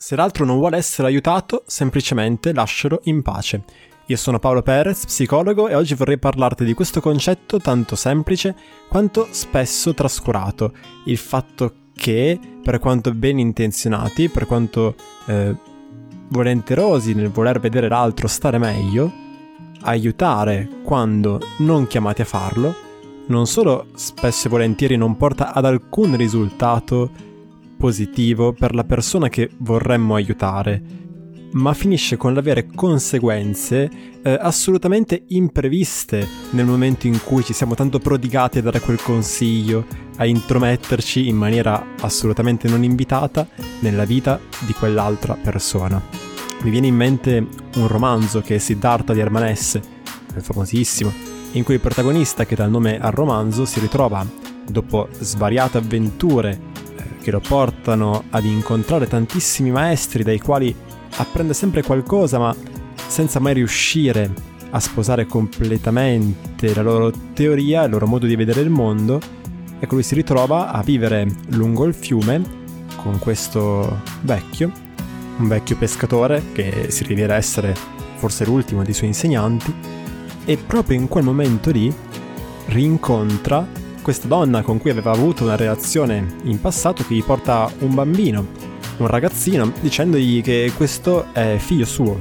Se l'altro non vuole essere aiutato, semplicemente lascialo in pace. Io sono Paolo Perez, psicologo, e oggi vorrei parlarti di questo concetto tanto semplice quanto spesso trascurato. Il fatto che, per quanto ben intenzionati, per quanto eh, volenterosi nel voler vedere l'altro stare meglio, aiutare quando non chiamati a farlo, non solo spesso e volentieri non porta ad alcun risultato positivo per la persona che vorremmo aiutare, ma finisce con l'avere conseguenze eh, assolutamente impreviste nel momento in cui ci siamo tanto prodigati a dare quel consiglio, a intrometterci in maniera assolutamente non invitata nella vita di quell'altra persona. Mi viene in mente un romanzo che è Siddhartha di Hermanesse, famosissimo, in cui il protagonista che dà il nome al romanzo si ritrova, dopo svariate avventure che lo portano ad incontrare tantissimi maestri dai quali apprende sempre qualcosa ma senza mai riuscire a sposare completamente la loro teoria, il loro modo di vedere il mondo, ecco lui si ritrova a vivere lungo il fiume con questo vecchio, un vecchio pescatore che si rivela essere forse l'ultimo dei suoi insegnanti, e proprio in quel momento lì rincontra questa donna con cui aveva avuto una relazione in passato che gli porta un bambino, un ragazzino, dicendogli che questo è figlio suo.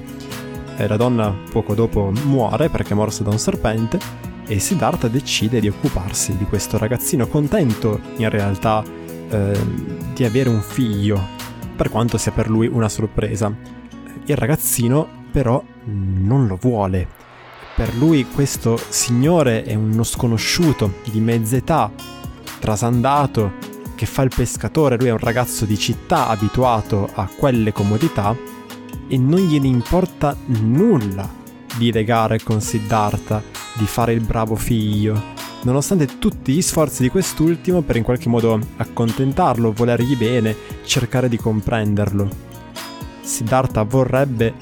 E la donna poco dopo muore perché è morsa da un serpente e Siddhartha decide di occuparsi di questo ragazzino, contento in realtà eh, di avere un figlio, per quanto sia per lui una sorpresa. Il ragazzino però non lo vuole per lui questo signore è uno sconosciuto di mezza età, trasandato, che fa il pescatore, lui è un ragazzo di città abituato a quelle comodità e non gliene importa nulla di legare con Siddhartha, di fare il bravo figlio, nonostante tutti gli sforzi di quest'ultimo per in qualche modo accontentarlo, volergli bene, cercare di comprenderlo. Siddhartha vorrebbe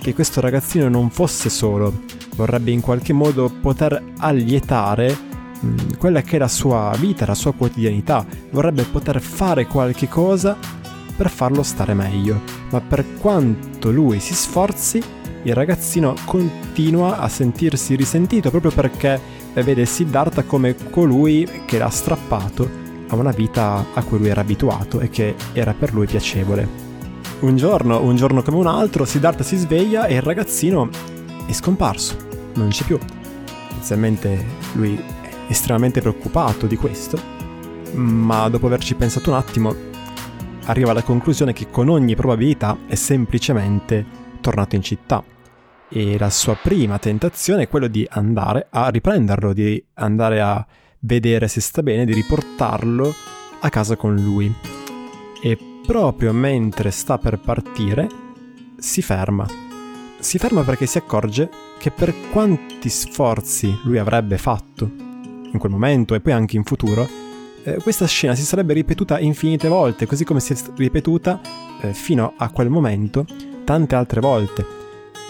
che questo ragazzino non fosse solo, vorrebbe in qualche modo poter allietare mm, quella che è la sua vita, la sua quotidianità, vorrebbe poter fare qualche cosa per farlo stare meglio, ma per quanto lui si sforzi, il ragazzino continua a sentirsi risentito proprio perché vede Siddhartha come colui che l'ha strappato a una vita a cui lui era abituato e che era per lui piacevole. Un giorno, un giorno come un altro, Siddhartha si sveglia e il ragazzino è scomparso non c'è più. Inizialmente lui è estremamente preoccupato di questo, ma dopo averci pensato un attimo arriva alla conclusione che con ogni probabilità è semplicemente tornato in città e la sua prima tentazione è quella di andare a riprenderlo, di andare a vedere se sta bene, di riportarlo a casa con lui. E proprio mentre sta per partire si ferma. Si ferma perché si accorge che per quanti sforzi lui avrebbe fatto in quel momento e poi anche in futuro, eh, questa scena si sarebbe ripetuta infinite volte, così come si è ripetuta eh, fino a quel momento tante altre volte.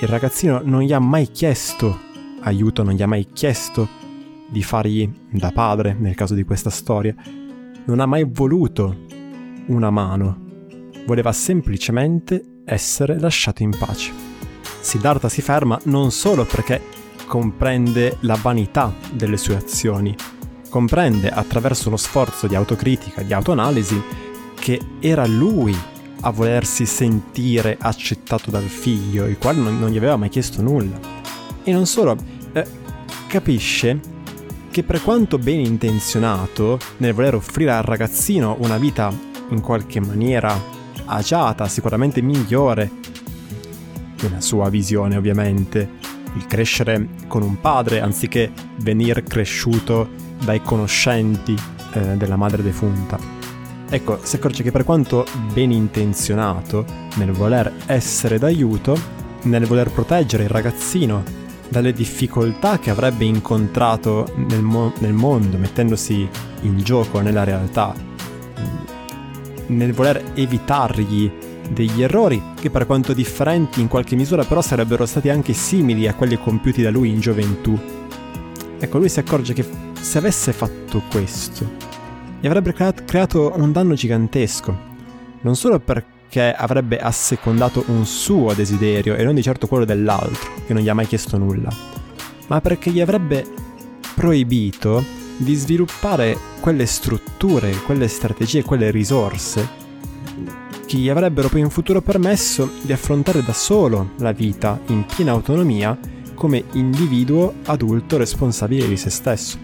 Il ragazzino non gli ha mai chiesto aiuto, non gli ha mai chiesto di fargli da padre, nel caso di questa storia, non ha mai voluto una mano, voleva semplicemente essere lasciato in pace. Siddhartha si ferma non solo perché comprende la vanità delle sue azioni, comprende attraverso uno sforzo di autocritica, di autoanalisi, che era lui a volersi sentire accettato dal figlio, il quale non, non gli aveva mai chiesto nulla. E non solo, eh, capisce che per quanto ben intenzionato nel voler offrire al ragazzino una vita in qualche maniera agiata, sicuramente migliore una sua visione ovviamente, il crescere con un padre anziché venire cresciuto dai conoscenti eh, della madre defunta. Ecco, si accorge che per quanto ben intenzionato nel voler essere d'aiuto, nel voler proteggere il ragazzino dalle difficoltà che avrebbe incontrato nel, mo- nel mondo, mettendosi in gioco nella realtà, nel voler evitargli degli errori che per quanto differenti in qualche misura però sarebbero stati anche simili a quelli compiuti da lui in gioventù. Ecco, lui si accorge che se avesse fatto questo, gli avrebbe creato un danno gigantesco, non solo per che avrebbe assecondato un suo desiderio e non di certo quello dell'altro, che non gli ha mai chiesto nulla, ma perché gli avrebbe proibito di sviluppare quelle strutture, quelle strategie, quelle risorse che gli avrebbero poi in futuro permesso di affrontare da solo la vita in piena autonomia come individuo adulto responsabile di se stesso.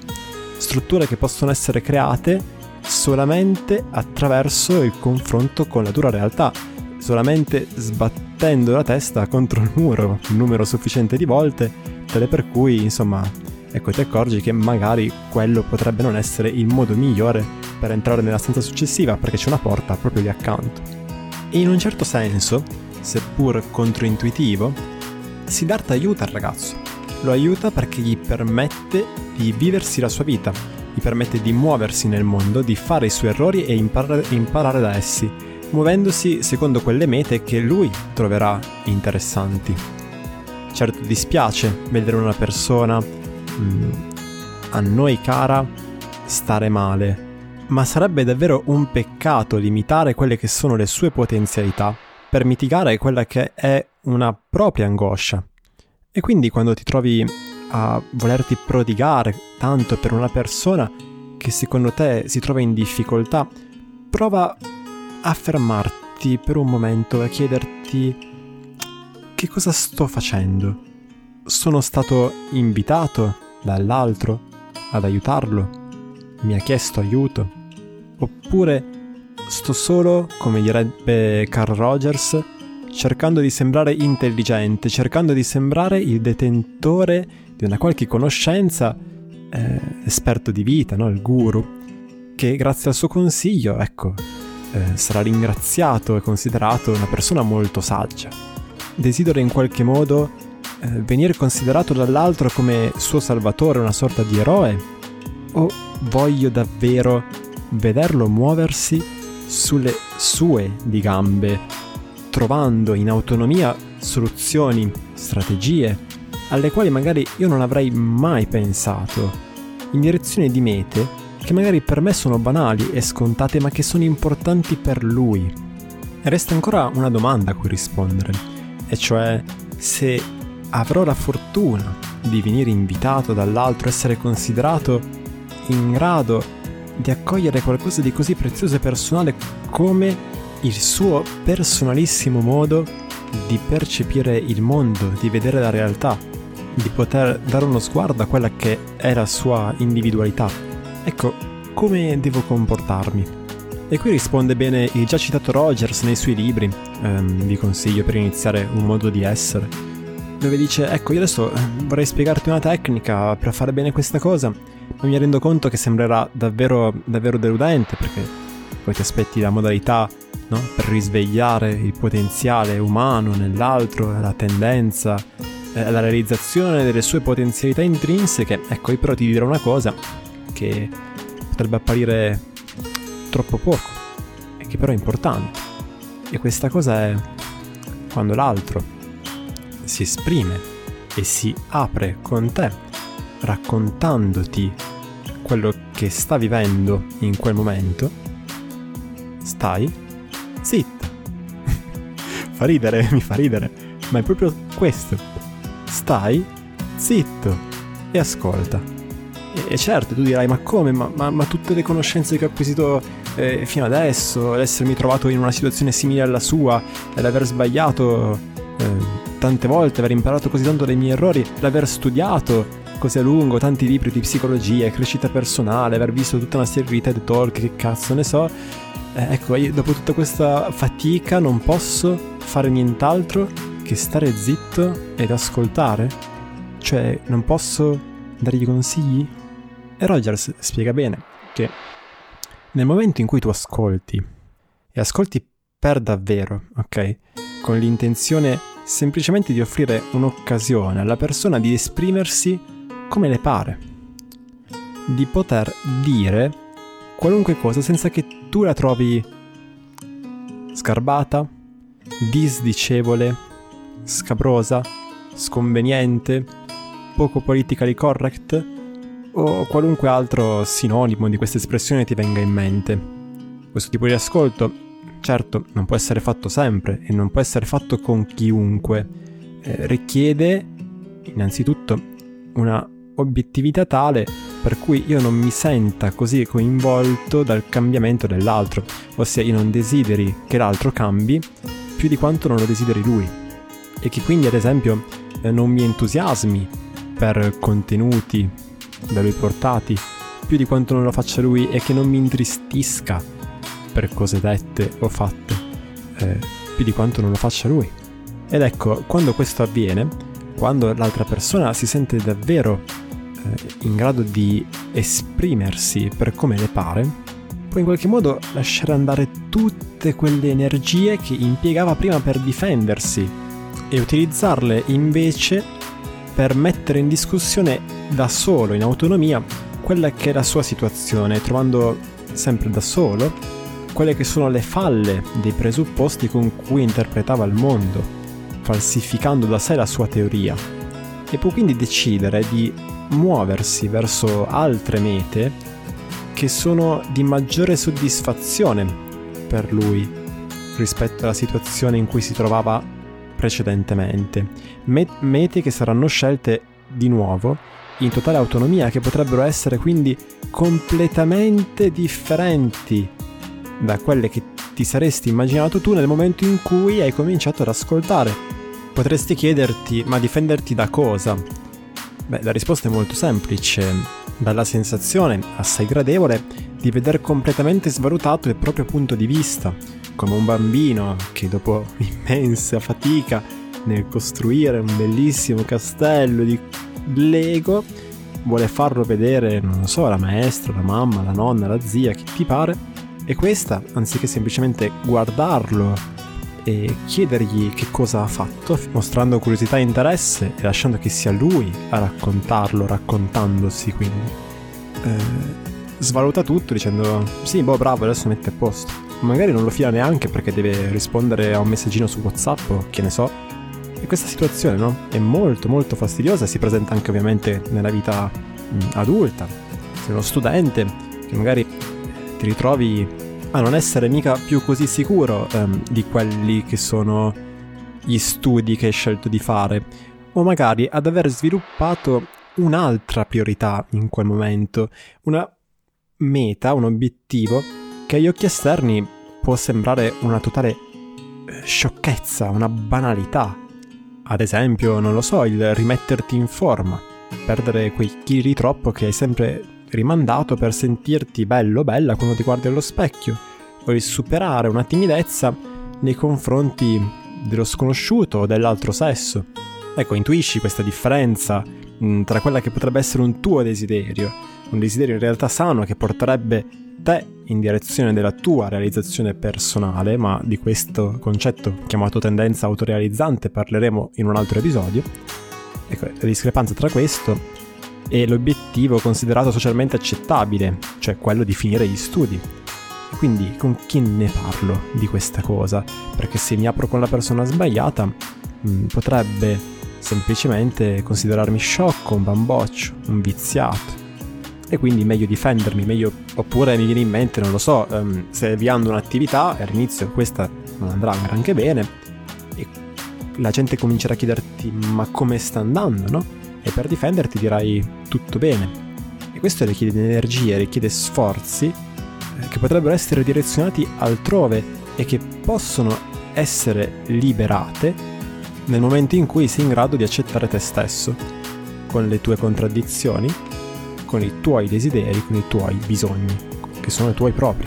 Strutture che possono essere create solamente attraverso il confronto con la dura realtà, solamente sbattendo la testa contro il muro un numero sufficiente di volte, tale per cui, insomma, ecco ti accorgi che magari quello potrebbe non essere il modo migliore per entrare nella stanza successiva perché c'è una porta proprio lì accanto. E in un certo senso, seppur controintuitivo, Siddhartha aiuta il ragazzo. Lo aiuta perché gli permette di viversi la sua vita, gli permette di muoversi nel mondo, di fare i suoi errori e imparare, imparare da essi, muovendosi secondo quelle mete che lui troverà interessanti. Certo dispiace vedere una persona mh, mm, a noi cara stare male, ma sarebbe davvero un peccato limitare quelle che sono le sue potenzialità per mitigare quella che è una propria angoscia. E quindi quando ti trovi a volerti prodigare tanto per una persona che secondo te si trova in difficoltà, prova a fermarti per un momento e a chiederti che cosa sto facendo. Sono stato invitato dall'altro ad aiutarlo? Mi ha chiesto aiuto? Oppure sto solo, come direbbe Carl Rogers, cercando di sembrare intelligente, cercando di sembrare il detentore di una qualche conoscenza, eh, esperto di vita, no? il guru, che grazie al suo consiglio, ecco, eh, sarà ringraziato e considerato una persona molto saggia. Desidero in qualche modo eh, venire considerato dall'altro come suo salvatore, una sorta di eroe? O voglio davvero vederlo muoversi sulle sue di gambe, trovando in autonomia soluzioni, strategie, alle quali magari io non avrei mai pensato, in direzione di mete che magari per me sono banali e scontate ma che sono importanti per lui. E resta ancora una domanda a cui rispondere, e cioè se avrò la fortuna di venire invitato dall'altro, essere considerato in grado di accogliere qualcosa di così prezioso e personale come il suo personalissimo modo di percepire il mondo, di vedere la realtà, di poter dare uno sguardo a quella che è la sua individualità. Ecco, come devo comportarmi? E qui risponde bene il già citato Rogers nei suoi libri, ehm, vi consiglio per iniziare un modo di essere, dove dice, ecco io adesso ehm, vorrei spiegarti una tecnica per fare bene questa cosa, ma mi rendo conto che sembrerà davvero, davvero deludente perché poi ti aspetti la modalità no? per risvegliare il potenziale umano nell'altro, la tendenza, eh, la realizzazione delle sue potenzialità intrinseche. Ecco, io però ti dirò una cosa che potrebbe apparire troppo poco e che però è importante. E questa cosa è quando l'altro si esprime e si apre con te, raccontandoti quello che sta vivendo in quel momento, stai zitta. fa ridere, mi fa ridere, ma è proprio questo. Stai zitto e ascolta. E, e certo, tu dirai, ma come? Ma, ma, ma, tutte le conoscenze che ho acquisito eh, fino adesso, l'essermi trovato in una situazione simile alla sua, l'aver sbagliato eh, tante volte, aver imparato così tanto dai miei errori, l'aver studiato così a lungo, tanti libri di psicologia, crescita personale, aver visto tutta una serie di TED Talk, che cazzo ne so, eh, ecco, io dopo tutta questa fatica non posso fare nient'altro che stare zitto ed ascoltare? Cioè, non posso dargli consigli? E Rogers spiega bene che nel momento in cui tu ascolti, e ascolti per davvero, ok? Con l'intenzione semplicemente di offrire un'occasione alla persona di esprimersi come le pare, di poter dire qualunque cosa senza che tu la trovi scarbata, disdicevole, scabrosa, sconveniente, poco politically correct o qualunque altro sinonimo di questa espressione ti venga in mente. Questo tipo di ascolto Certo, non può essere fatto sempre e non può essere fatto con chiunque. Eh, richiede innanzitutto una obiettività tale per cui io non mi senta così coinvolto dal cambiamento dell'altro, ossia io non desideri che l'altro cambi più di quanto non lo desideri lui e che quindi ad esempio eh, non mi entusiasmi per contenuti da lui portati più di quanto non lo faccia lui e che non mi intristisca per cose dette o fatte eh, più di quanto non lo faccia lui. Ed ecco, quando questo avviene, quando l'altra persona si sente davvero eh, in grado di esprimersi per come le pare, può in qualche modo lasciare andare tutte quelle energie che impiegava prima per difendersi e utilizzarle invece per mettere in discussione da solo, in autonomia, quella che è la sua situazione, trovando sempre da solo quelle che sono le falle dei presupposti con cui interpretava il mondo, falsificando da sé la sua teoria, e può quindi decidere di muoversi verso altre mete che sono di maggiore soddisfazione per lui rispetto alla situazione in cui si trovava precedentemente. mete che saranno scelte di nuovo in totale autonomia, che potrebbero essere quindi completamente differenti da quelle che ti saresti immaginato tu nel momento in cui hai cominciato ad ascoltare. Potresti chiederti, ma difenderti da cosa? Beh, la risposta è molto semplice, dalla sensazione assai gradevole di veder completamente svalutato il proprio punto di vista, come un bambino che dopo immensa fatica nel costruire un bellissimo castello di Lego vuole farlo vedere, non so, la maestra, la mamma, la nonna, la zia, chi ti pare, e questa, anziché semplicemente guardarlo e chiedergli che cosa ha fatto, mostrando curiosità e interesse e lasciando che sia lui a raccontarlo, raccontandosi quindi. Eh, svaluta tutto dicendo sì, boh, bravo, adesso mette a posto. Magari non lo fila neanche perché deve rispondere a un messaggino su WhatsApp o che ne so. E questa situazione, no? È molto molto fastidiosa e si presenta anche ovviamente nella vita mh, adulta. Sei uno studente che magari ti ritrovi a non essere mica più così sicuro ehm, di quelli che sono gli studi che hai scelto di fare, o magari ad aver sviluppato un'altra priorità in quel momento, una meta, un obiettivo che agli occhi esterni può sembrare una totale eh, sciocchezza, una banalità. Ad esempio, non lo so, il rimetterti in forma, perdere quei chili troppo che hai sempre rimandato per sentirti bello bella quando ti guardi allo specchio, il superare una timidezza nei confronti dello sconosciuto o dell'altro sesso. Ecco, intuisci questa differenza mm, tra quella che potrebbe essere un tuo desiderio, un desiderio in realtà sano che porterebbe te in direzione della tua realizzazione personale, ma di questo concetto chiamato tendenza autorealizzante parleremo in un altro episodio. Ecco, la discrepanza tra questo e l'obiettivo considerato socialmente accettabile, cioè quello di finire gli studi. Quindi con chi ne parlo di questa cosa? Perché se mi apro con la persona sbagliata mh, mm, potrebbe semplicemente considerarmi sciocco, un bamboccio, un viziato. E quindi meglio difendermi, meglio... Oppure mi viene in mente, non lo so, um, se avviando un'attività e all'inizio questa non andrà neanche bene e la gente comincerà a chiederti ma come sta andando, no? E per difenderti dirai tutto bene. E questo richiede energie, richiede sforzi eh, che potrebbero essere direzionati altrove e che possono essere liberate nel momento in cui sei in grado di accettare te stesso, con le tue contraddizioni, con i tuoi desideri, con i tuoi bisogni, che sono i tuoi propri.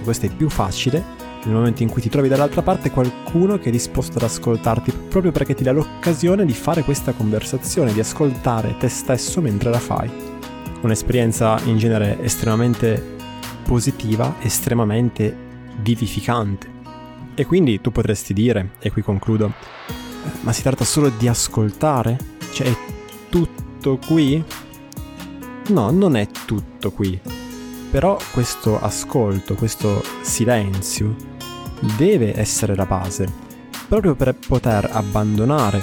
E questo è più facile nel momento in cui ti trovi dall'altra parte qualcuno che è disposto ad ascoltarti, proprio perché ti dà l'occasione di fare questa conversazione, di ascoltare te stesso mentre la fai. Un'esperienza in genere estremamente positiva, estremamente vivificante. E quindi tu potresti dire, e qui concludo, ma si tratta solo di ascoltare? Cioè è tutto qui? No, non è tutto qui. Però questo ascolto, questo silenzio, deve essere la base, proprio per poter abbandonare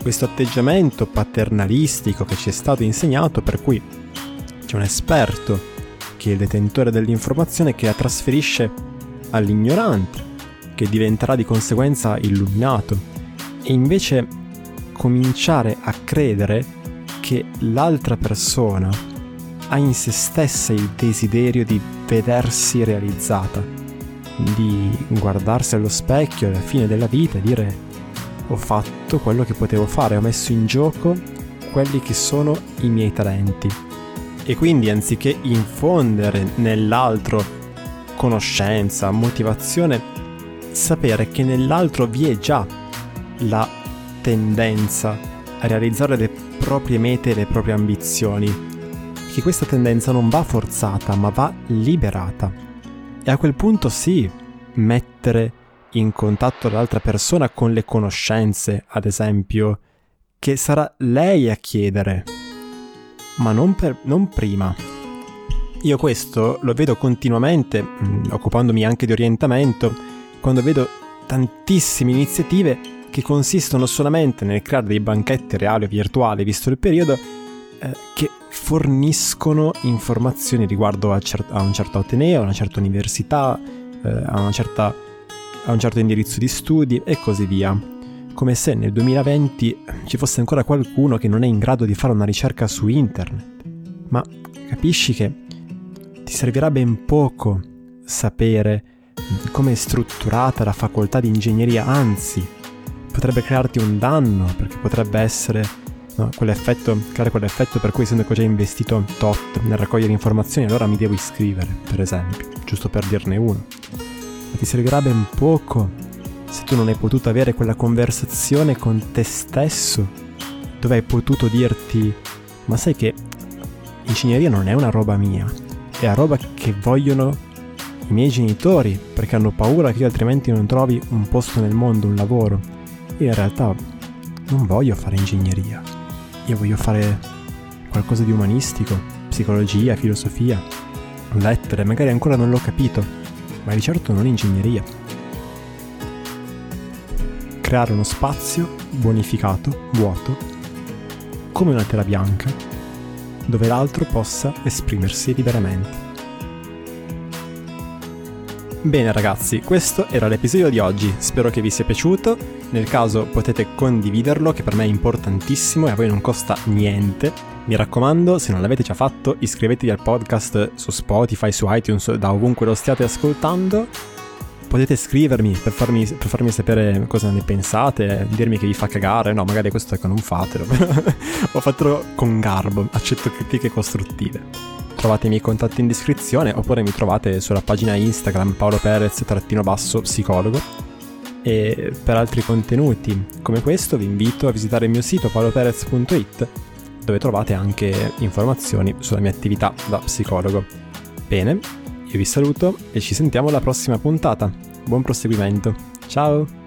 questo atteggiamento paternalistico che ci è stato insegnato per cui c'è un esperto che è il detentore dell'informazione che la trasferisce all'ignorante, che diventerà di conseguenza illuminato, e invece cominciare a credere che l'altra persona ha in se stessa il desiderio di vedersi realizzata, di guardarsi allo specchio alla fine della vita e dire ho fatto quello che potevo fare, ho messo in gioco quelli che sono i miei talenti. E quindi anziché infondere nell'altro conoscenza, motivazione, sapere che nell'altro vi è già la tendenza a realizzare le proprie mete e le proprie ambizioni. Che questa tendenza non va forzata, ma va liberata. E a quel punto sì, mettere in contatto l'altra persona con le conoscenze, ad esempio, che sarà lei a chiedere, ma non, per, non prima. Io questo lo vedo continuamente, mm, occupandomi anche di orientamento, quando vedo tantissime iniziative che consistono solamente nel creare dei banchetti reali o virtuali, visto il periodo, eh, che forniscono informazioni riguardo a, cer- a, un certo ateneo, a una certa università, eh, a, certa, a un certo indirizzo di studi e così via. Come se nel 2020 ci fosse ancora qualcuno che non è in grado di fare una ricerca su internet. Ma capisci che ti servirà ben poco sapere come è strutturata la facoltà di ingegneria, anzi, potrebbe crearti un danno perché potrebbe essere no, quell'effetto, creare quell'effetto per cui essendo che ho già investito tot nel raccogliere informazioni, allora mi devo iscrivere, per esempio, giusto per dirne uno. Ma ti servirà ben poco se tu non hai potuto avere quella conversazione con te stesso, dove hai potuto dirti, ma sai che ingegneria non è una roba mia, è la roba che vogliono i miei genitori, perché hanno paura che io altrimenti non trovi un posto nel mondo, un lavoro. Io in realtà non voglio fare ingegneria, io voglio fare qualcosa di umanistico, psicologia, filosofia, lettere, magari ancora non l'ho capito, ma di certo non ingegneria. Creare uno spazio bonificato, vuoto, come una tela bianca, dove l'altro possa esprimersi liberamente. Bene ragazzi, questo era l'episodio di oggi, spero che vi sia piaciuto, nel caso potete condividerlo che per me è importantissimo e a voi non costa niente. Mi raccomando, se non l'avete già fatto, iscrivetevi al podcast su Spotify, su iTunes, da ovunque lo stiate ascoltando. Potete scrivermi per farmi, per farmi sapere cosa ne pensate, dirmi che vi fa cagare, no magari questo ecco non fatelo, ho fatto con garbo, accetto critiche costruttive trovate i miei contatti in descrizione oppure mi trovate sulla pagina Instagram Paolo Perez-psicologo. E per altri contenuti come questo vi invito a visitare il mio sito paoloperez.it dove trovate anche informazioni sulla mia attività da psicologo. Bene, io vi saluto e ci sentiamo alla prossima puntata. Buon proseguimento. Ciao!